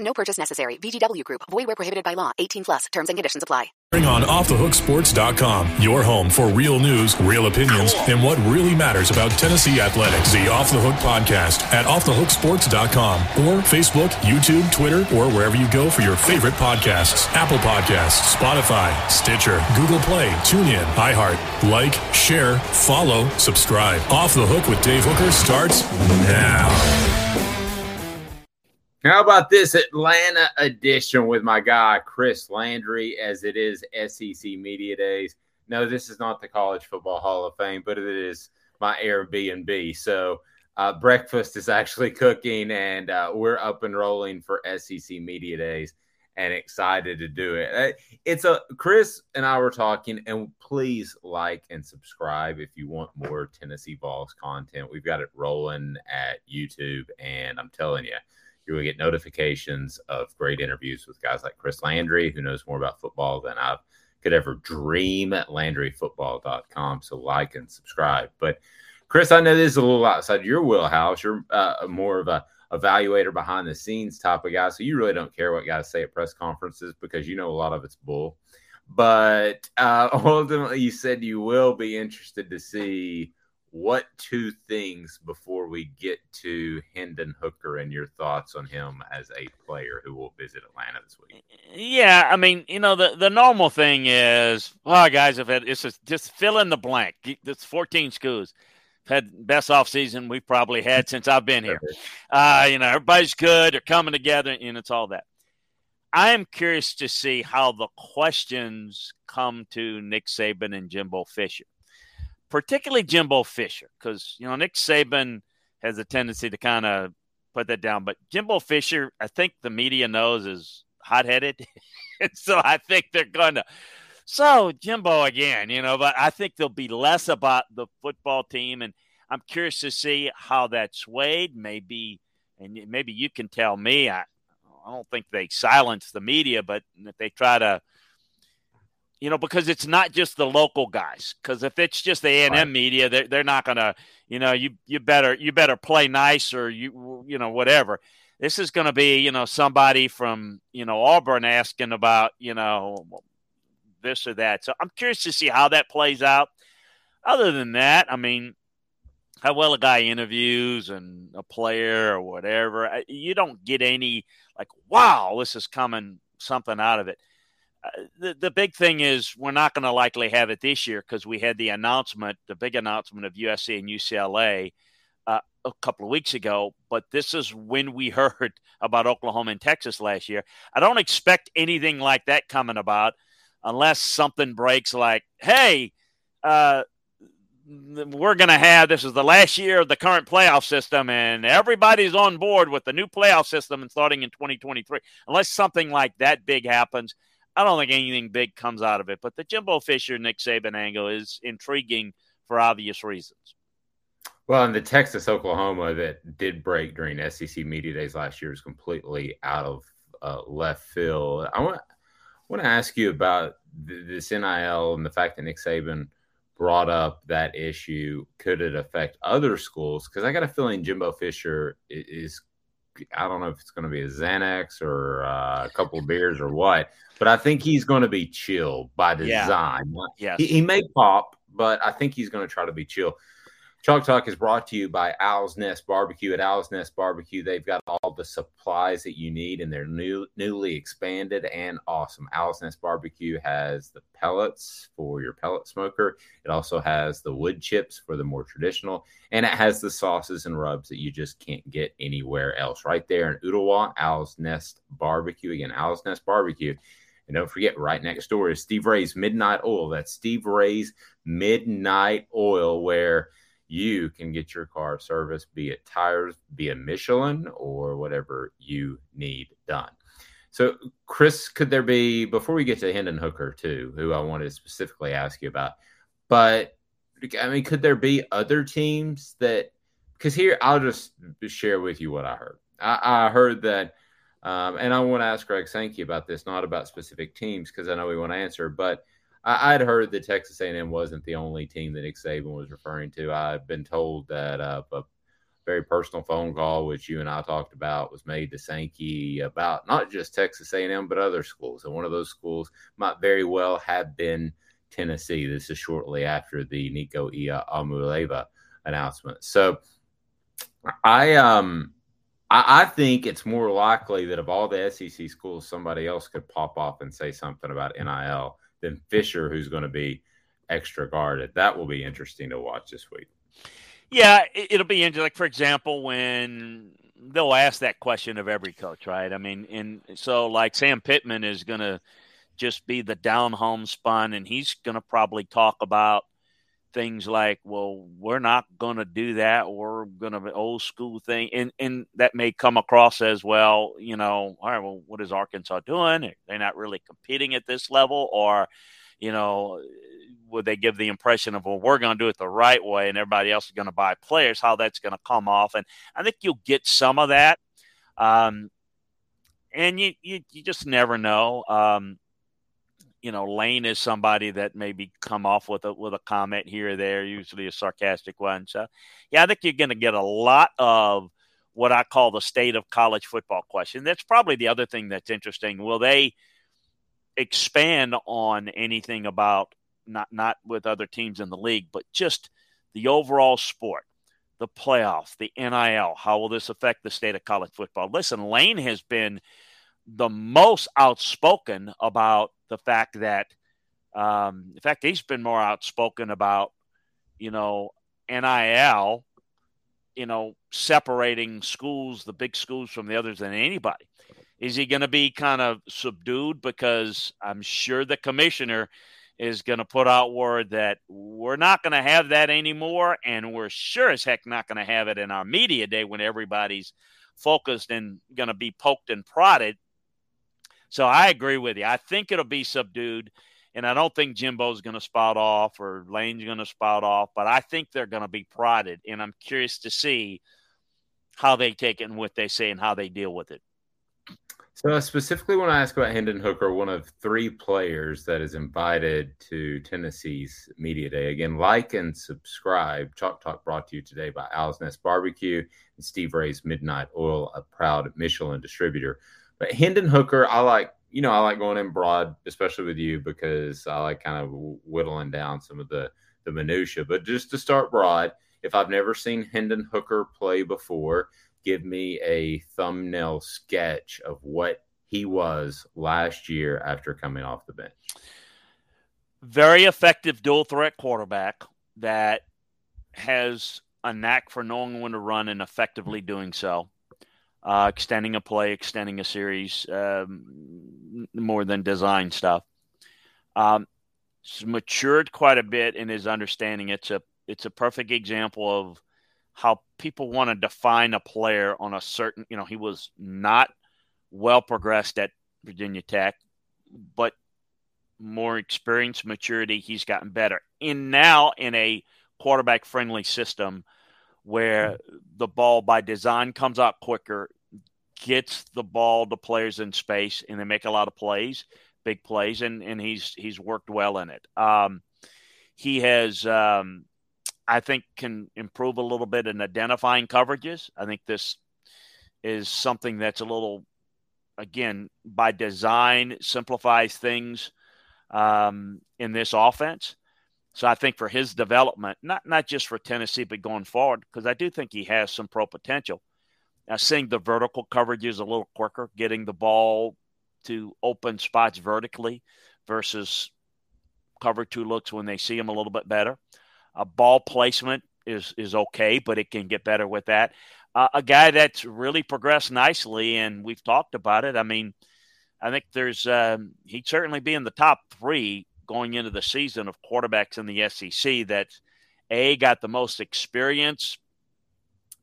No purchase necessary. VGW Group. Void where prohibited by law. 18 plus. Terms and conditions apply. Bring on OffTheHookSports.com, your home for real news, real opinions, and what really matters about Tennessee athletics. The Off the Hook podcast at OffTheHookSports.com or Facebook, YouTube, Twitter, or wherever you go for your favorite podcasts. Apple Podcasts, Spotify, Stitcher, Google Play, TuneIn, iHeart. Like, share, follow, subscribe. Off the Hook with Dave Hooker starts now. How about this Atlanta edition with my guy Chris Landry as it is SEC Media Days? No, this is not the College Football Hall of Fame, but it is my Airbnb. So uh, breakfast is actually cooking, and uh, we're up and rolling for SEC Media Days, and excited to do it. Uh, it's a Chris and I were talking, and please like and subscribe if you want more Tennessee Vols content. We've got it rolling at YouTube, and I'm telling you going to get notifications of great interviews with guys like Chris Landry, who knows more about football than I could ever dream at LandryFootball.com. So like and subscribe. But Chris, I know this is a little outside your wheelhouse. You're uh, more of a evaluator behind the scenes type of guy. So you really don't care what guys say at press conferences because you know a lot of it's bull. But uh, ultimately, you said you will be interested to see what two things before we get to Hendon Hooker and your thoughts on him as a player who will visit Atlanta this week? Yeah, I mean, you know, the, the normal thing is, oh, guys have had it's just, just fill in the blank. It's 14 schools. Had best off season we've probably had since I've been here. Uh, you know, everybody's good. They're coming together, and it's all that. I am curious to see how the questions come to Nick Saban and Jimbo Fisher particularly Jimbo Fisher, because you know Nick Saban has a tendency to kind of put that down, but Jimbo Fisher, I think the media knows is hot headed, and so I think they're gonna. So Jimbo again, you know, but I think there'll be less about the football team, and I'm curious to see how that's weighed. Maybe, and maybe you can tell me. I, I don't think they silence the media, but if they try to you know, because it's not just the local guys. Because if it's just the A and M media, they're they're not gonna, you know, you you better you better play nice or you you know whatever. This is going to be you know somebody from you know Auburn asking about you know this or that. So I'm curious to see how that plays out. Other than that, I mean, how well a guy interviews and a player or whatever, you don't get any like, wow, this is coming something out of it the, the big thing is we're not going to likely have it this year because we had the announcement, the big announcement of USC and UCLA uh, a couple of weeks ago. But this is when we heard about Oklahoma and Texas last year. I don't expect anything like that coming about unless something breaks like, hey, uh, we're going to have this is the last year of the current playoff system, and everybody's on board with the new playoff system and starting in 2023. Unless something like that big happens, I don't think anything big comes out of it. But the Jimbo Fisher Nick Saban angle is intriguing for obvious reasons. Well, and the Texas Oklahoma that did break during SEC media days last year is completely out of uh, left field. I want want to ask you about this NIL and the fact that Nick Saban brought up that issue. Could it affect other schools? Because I got a feeling Jimbo Fisher is. I don't know if it's going to be a Xanax or uh, a couple of beers or what, but I think he's going to be chill by design. Yeah. Yes. He, he may pop, but I think he's going to try to be chill. Chalk Talk is brought to you by Owl's Nest Barbecue. At Owl's Nest Barbecue, they've got all the supplies that you need, and they're new, newly expanded and awesome. Owl's Nest Barbecue has the pellets for your pellet smoker. It also has the wood chips for the more traditional, and it has the sauces and rubs that you just can't get anywhere else. Right there in Ooltewah, Owl's Nest Barbecue. Again, Owl's Nest Barbecue. And don't forget, right next door is Steve Ray's Midnite Oil. That's Steve Ray's Midnite Oil, where – you can get your car serviced, be it tires, be it Michelin, or whatever you need done. So, Chris, could there be, before we get to Hendon Hooker, too, who I wanted to specifically ask you about, but I mean, could there be other teams that, because here, I'll just share with you what I heard. I, I heard that, um, and I want to ask Greg Sankey about this, not about specific teams, because I know we want to answer, but I, would heard that Texas A&M wasn't the only team that Nick Saban was referring to. I've been told that uh, a very personal phone call, which you and I talked about, was made to Sankey about not just Texas A&M but other schools, and one of those schools might very well have been Tennessee. This is shortly after the Nico Iamaleava announcement. So, I um. I, think it's more likely that of all the SEC schools, somebody else could pop off and say something about NIL than Fisher, who's going to be extra guarded. That will be interesting to watch this week. Yeah, it'll be interesting. Like for example, when they'll ask that question of every coach, right? I mean, and so like Sam Pittman is going to just be the down home spun, and he's going to probably talk about things like, well, we're not going to do that. We're going to old school thing. And, and that may come across as well, you know, all right, well, what is Arkansas doing? They're not really competing at this level or, you know, would they give the impression of, well, we're going to do it the right way and everybody else is going to buy players, how that's going to come off. And I think you'll get some of that. Um, and you, you, you just never know. Um, you know, Lane is somebody that maybe come off with a with a comment here or there, usually a sarcastic one. So, yeah, I think you're going to get a lot of what I call the state of college football question. That's probably the other thing that's interesting. Will they expand on anything about not not with other teams in the league, but just the overall sport, the playoff, the NIL? How will this affect the state of college football? Listen, Lane has been the most outspoken about the fact that, um, in fact, he's been more outspoken about, you know, NIL, you know, separating schools, the big schools from the others than anybody. Is he going to be kind of subdued? Because I'm sure the commissioner is going to put out word that we're not going to have that anymore. And we're sure as heck not going to have it in our media day when everybody's focused and going to be poked and prodded so I agree with you. I think it'll be subdued, and I don't think Jimbo's going to spout off or Lane's going to spout off, but I think they're going to be prodded, and I'm curious to see how they take it and what they say and how they deal with it. So specifically, when I ask about Hendon Hooker, one of three players that is invited to Tennessee's media day. Again, like and subscribe. Chalk Talk brought to you today by Owl's Nest Barbecue and Steve Ray's Midnite Oil, a proud Michelin distributor. But Hendon Hooker, I like, you know, I like going in broad, especially with you, because I like kind of whittling down some of the the minutia. But just to start broad, if I've never seen Hendon Hooker play before, give me a thumbnail sketch of what he was last year after coming off the bench. Very effective dual threat quarterback that has a knack for knowing when to run and effectively doing so uh, extending a play, extending a series, um, more than design stuff. Um, matured quite a bit in his understanding. It's a it's a perfect example of how people want to define a player on a certain. You know, he was not well progressed at Virginia Tech, but more experience, maturity, he's gotten better. And now in a quarterback friendly system where the ball by design comes out quicker, gets the ball to players in space, and they make a lot of plays, big plays, and and he's he's worked well in it. Um, he has, um, I think, can improve a little bit in identifying coverages. I think this is something that's a little, again, by design, simplifies things um, in this offense. So I think for his development, not not just for Tennessee, but going forward, because I do think he has some pro potential. Now, seeing the vertical coverages a little quicker, getting the ball to open spots vertically versus cover two looks when they see him a little bit better. A ball placement is is okay, but it can get better with that. Uh, a guy that's really progressed nicely, and we've talked about it. I mean, I think there's um, he'd certainly be in the top three going into the season of quarterbacks in the SEC that a got the most experience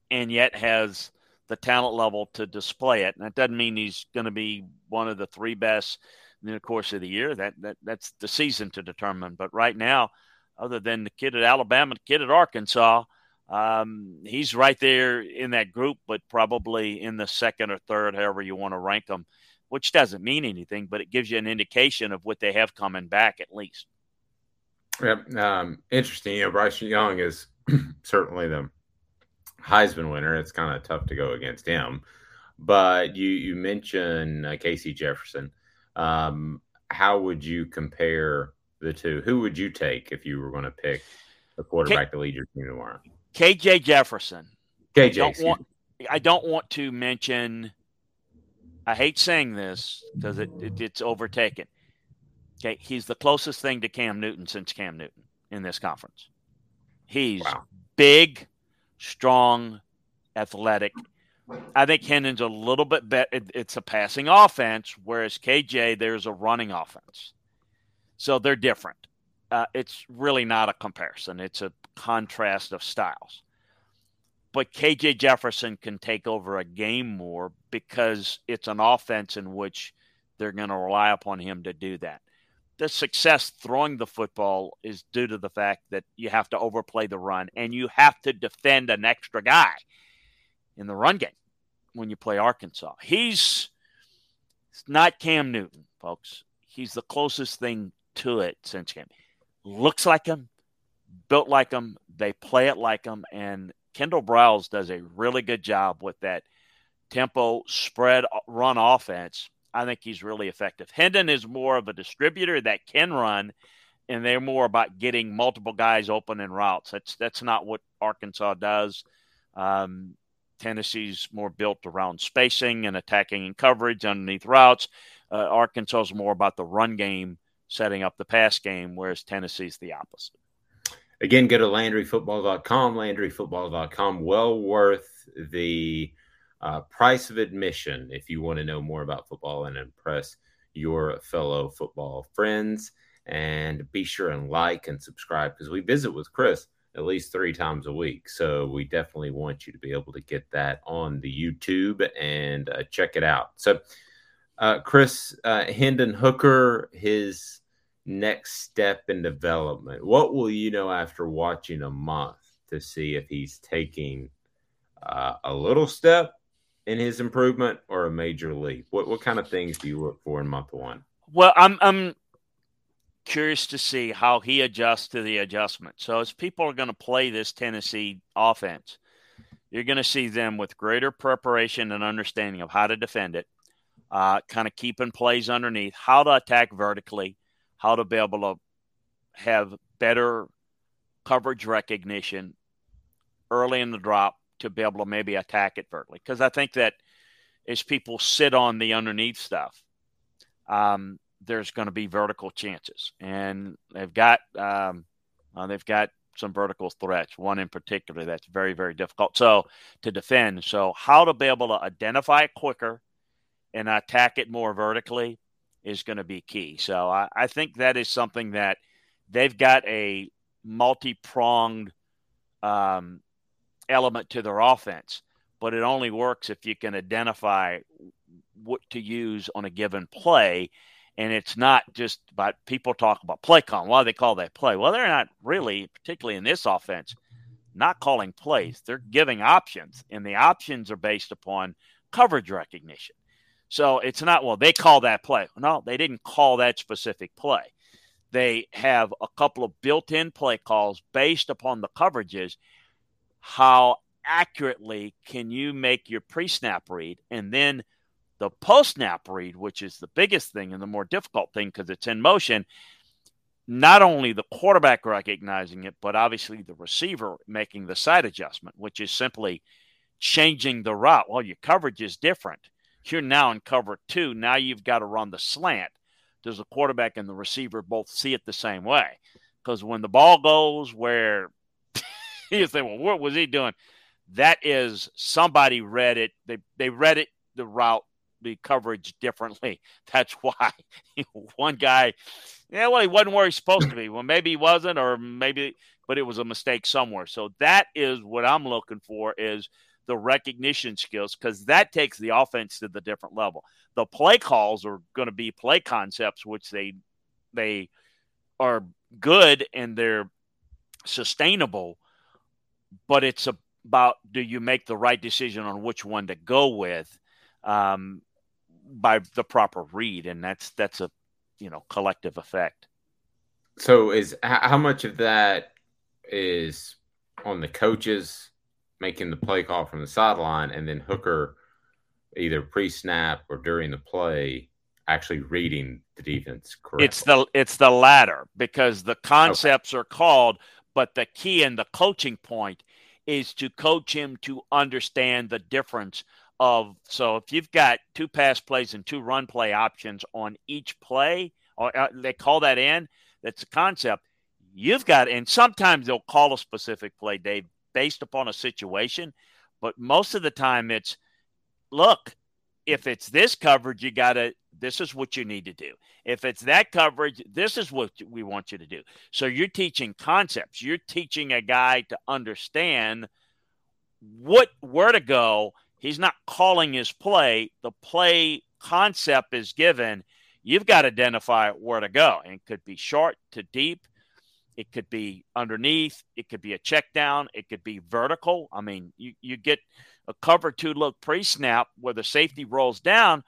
and yet has the talent level to display it. And that doesn't mean he's going to be one of the three best in the course of the year. That that that's the season to determine. But right now, other than the kid at Alabama, the kid at Arkansas, um, he's right there in that group, but probably in the second or third, however you want to rank them which doesn't mean anything, but it gives you an indication of what they have coming back at least. Yep. Um, interesting. You know, Bryce Young is certainly the Heisman winner. It's kind of tough to go against him. But you you mentioned uh, KJ Jefferson. Um, how would you compare the two? Who would you take if you were going to pick a quarterback K- to lead your team tomorrow? KJ Jefferson. KJ. I don't, want, I don't want to mention I hate saying this because it, it, it's overtaken. Okay, he's the closest thing to Cam Newton since Cam Newton in this conference. He's wow. big, strong, athletic. I think Hendon's a little bit better. It, it's a passing offense, whereas KJ there's a running offense. So they're different. Uh, it's really not a comparison. It's a contrast of styles but KJ Jefferson can take over a game more because it's an offense in which they're going to rely upon him to do that. The success throwing the football is due to the fact that you have to overplay the run and you have to defend an extra guy in the run game when you play Arkansas. He's it's not Cam Newton, folks. He's the closest thing to it since Cam. Looks like him, built like him, they play it like him, and Kendal Briles does a really good job with that tempo spread run offense. I think he's really effective. Hendon is more of a distributor that can run, and they're more about getting multiple guys open in routes. That's that's not what Arkansas does. Um, Tennessee's more built around spacing and attacking and coverage underneath routes. Uh, Arkansas is more about the run game, setting up the pass game, whereas Tennessee's the opposite. Again, go to LandryFootball.com, LandryFootball.com. Well worth the uh, price of admission if you want to know more about football and impress your fellow football friends. And be sure and like and subscribe because we visit with Chris at least three times a week. So we definitely want you to be able to get that on the YouTube and uh, check it out. So, uh, Chris uh, Hendon Hooker, his next step in development? What will you know after watching a month to see if he's taking uh, a little step in his improvement or a major leap? What what kind of things do you look for in month one? Well, I'm I'm curious to see how he adjusts to the adjustment. So as people are going to play this Tennessee offense, you're going to see them with greater preparation and understanding of how to defend it, uh, kind of keeping plays underneath, how to attack vertically, how to be able to have better coverage recognition early in the drop to be able to maybe attack it vertically. Because I think that as people sit on the underneath stuff, um, there's going to be vertical chances, and they've got um, uh, they've got some vertical threats. One in particular that's very very difficult. So to defend, so how to be able to identify it quicker and attack it more vertically is going to be key. So I, I think that is something that they've got a multi pronged um, element to their offense, but it only works if you can identify what to use on a given play. And it's not just about people talk about play call. Why do they call that play? Well, they're not really, particularly in this offense, not calling plays. They're giving options, and the options are based upon coverage recognition. So it's not, well, they call that play. No, they didn't call that specific play. They have a couple of built in play calls based upon the coverages. How accurately can you make your pre snap read? And then the post snap read, which is the biggest thing and the more difficult thing because it's in motion, not only the quarterback recognizing it, but obviously the receiver making the side adjustment, which is simply changing the route. Well, your coverage is different. You're now in cover two. Now you've got to run the slant. Does the quarterback and the receiver both see it the same way? Because when the ball goes where you say, well, what was he doing? That is somebody read it. They they read it the route the coverage differently. That's why one guy, yeah, well, he wasn't where he's supposed to be. Well, maybe he wasn't, or maybe, but it was a mistake somewhere. So that is what I'm looking for is the recognition skills because that takes the offense to the different level. The play calls are going to be play concepts, which they they are good and they're sustainable, but it's about do you make the right decision on which one to go with um, by the proper read, and that's that's a you know collective effect. So, is how much of that is on the coaches making the play call from the sideline, and then Hooker either pre-snap or during the play actually reading the defense correctly? It's the it's the latter because the concepts okay. are called, but the key and the coaching point is to coach him to understand the difference of so if you've got two pass plays and two run play options on each play, or uh, they call that in, that's a concept. You've got, and sometimes they'll call a specific play, Dave, based upon a situation, but most of the time it's look, if it's this coverage, you got to, this is what you need to do. If it's that coverage, this is what we want you to do. So you're teaching concepts. You're teaching a guy to understand what, where to go He's not calling his play. The play concept is given. You've got to identify where to go. And it could be short to deep. It could be underneath. It could be a check down. It could be vertical. I mean, you, you get a cover two look pre snap where the safety rolls down.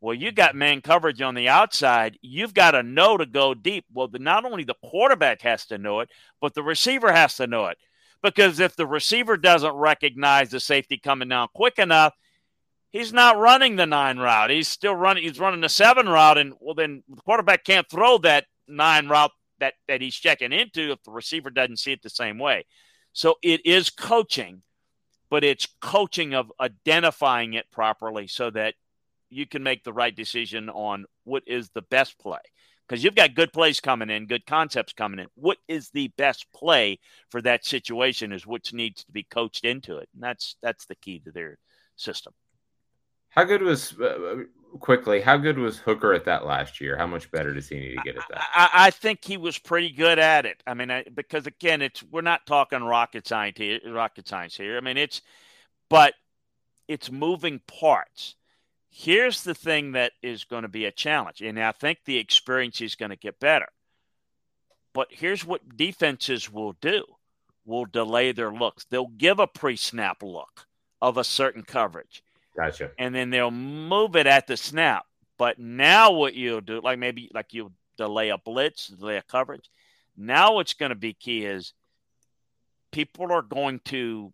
Well, you got man coverage on the outside. You've got to know to go deep. Well, the, not only the quarterback has to know it, but the receiver has to know it. Because if the receiver doesn't recognize the safety coming down quick enough, he's not running the nine route. He's still running. He's running the seven route, and well, then the quarterback can't throw that nine route that that he's checking into if the receiver doesn't see it the same way. So it is coaching, but it's coaching of identifying it properly so that you can make the right decision on what is the best play because you've got good plays coming in, good concepts coming in. What is the best play for that situation is what needs to be coached into it, and that's that's the key to their system. How good was uh, quickly? How good was Hooker at that last year? How much better does he need to get at that? I, I think he was pretty good at it. I mean, I, because again, it's we're not talking rocket science here. Rocket science here. I mean, it's but it's moving parts Here's the thing that is going to be a challenge. And I think the experience is going to get better. But here's what defenses will do will delay their looks. They'll give a pre snap look of a certain coverage. Gotcha. And then they'll move it at the snap. But now what you'll do, like maybe like you'll delay a blitz, delay a coverage. Now what's going to be key is people are going to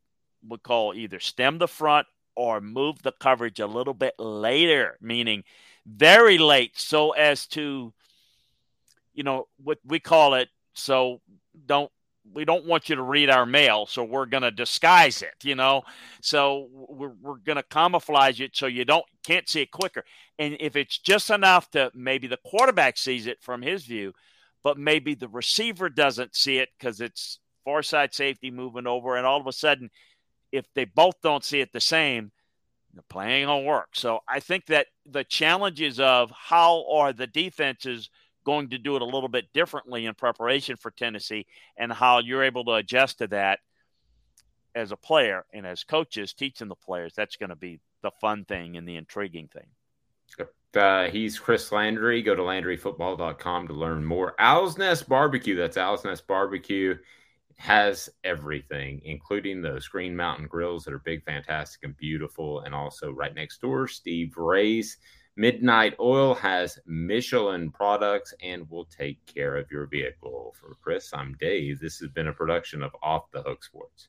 we call either stem the front or move the coverage a little bit later, meaning very late, so as to, you know, what we call it. So don't we don't want you to read our mail, so we're going to disguise it, you know. So we're, we're going to camouflage it so you don't can't see it quicker. And if it's just enough to maybe the quarterback sees it from his view, but maybe the receiver doesn't see it because it's far side safety moving over, and all of a sudden if they both don't see it the same, the play ain't gonna work. So I think that the challenges of how are the defenses going to do it a little bit differently in preparation for Tennessee and how you're able to adjust to that as a player and as coaches teaching the players, that's going to be the fun thing and the intriguing thing. Uh, he's Chris Landry. Go to LandryFootball.com to learn more. Owl's Nest Barbecue. That's Owl's Nest Barbecue has everything, including those Green Mountain grills that are big, fantastic, and beautiful. And also, right next door, Steve Ray's Midnite Oil has Michelin products and will take care of your vehicle. For Chris, I'm Dave. This has been a production of Off the Hook Sports.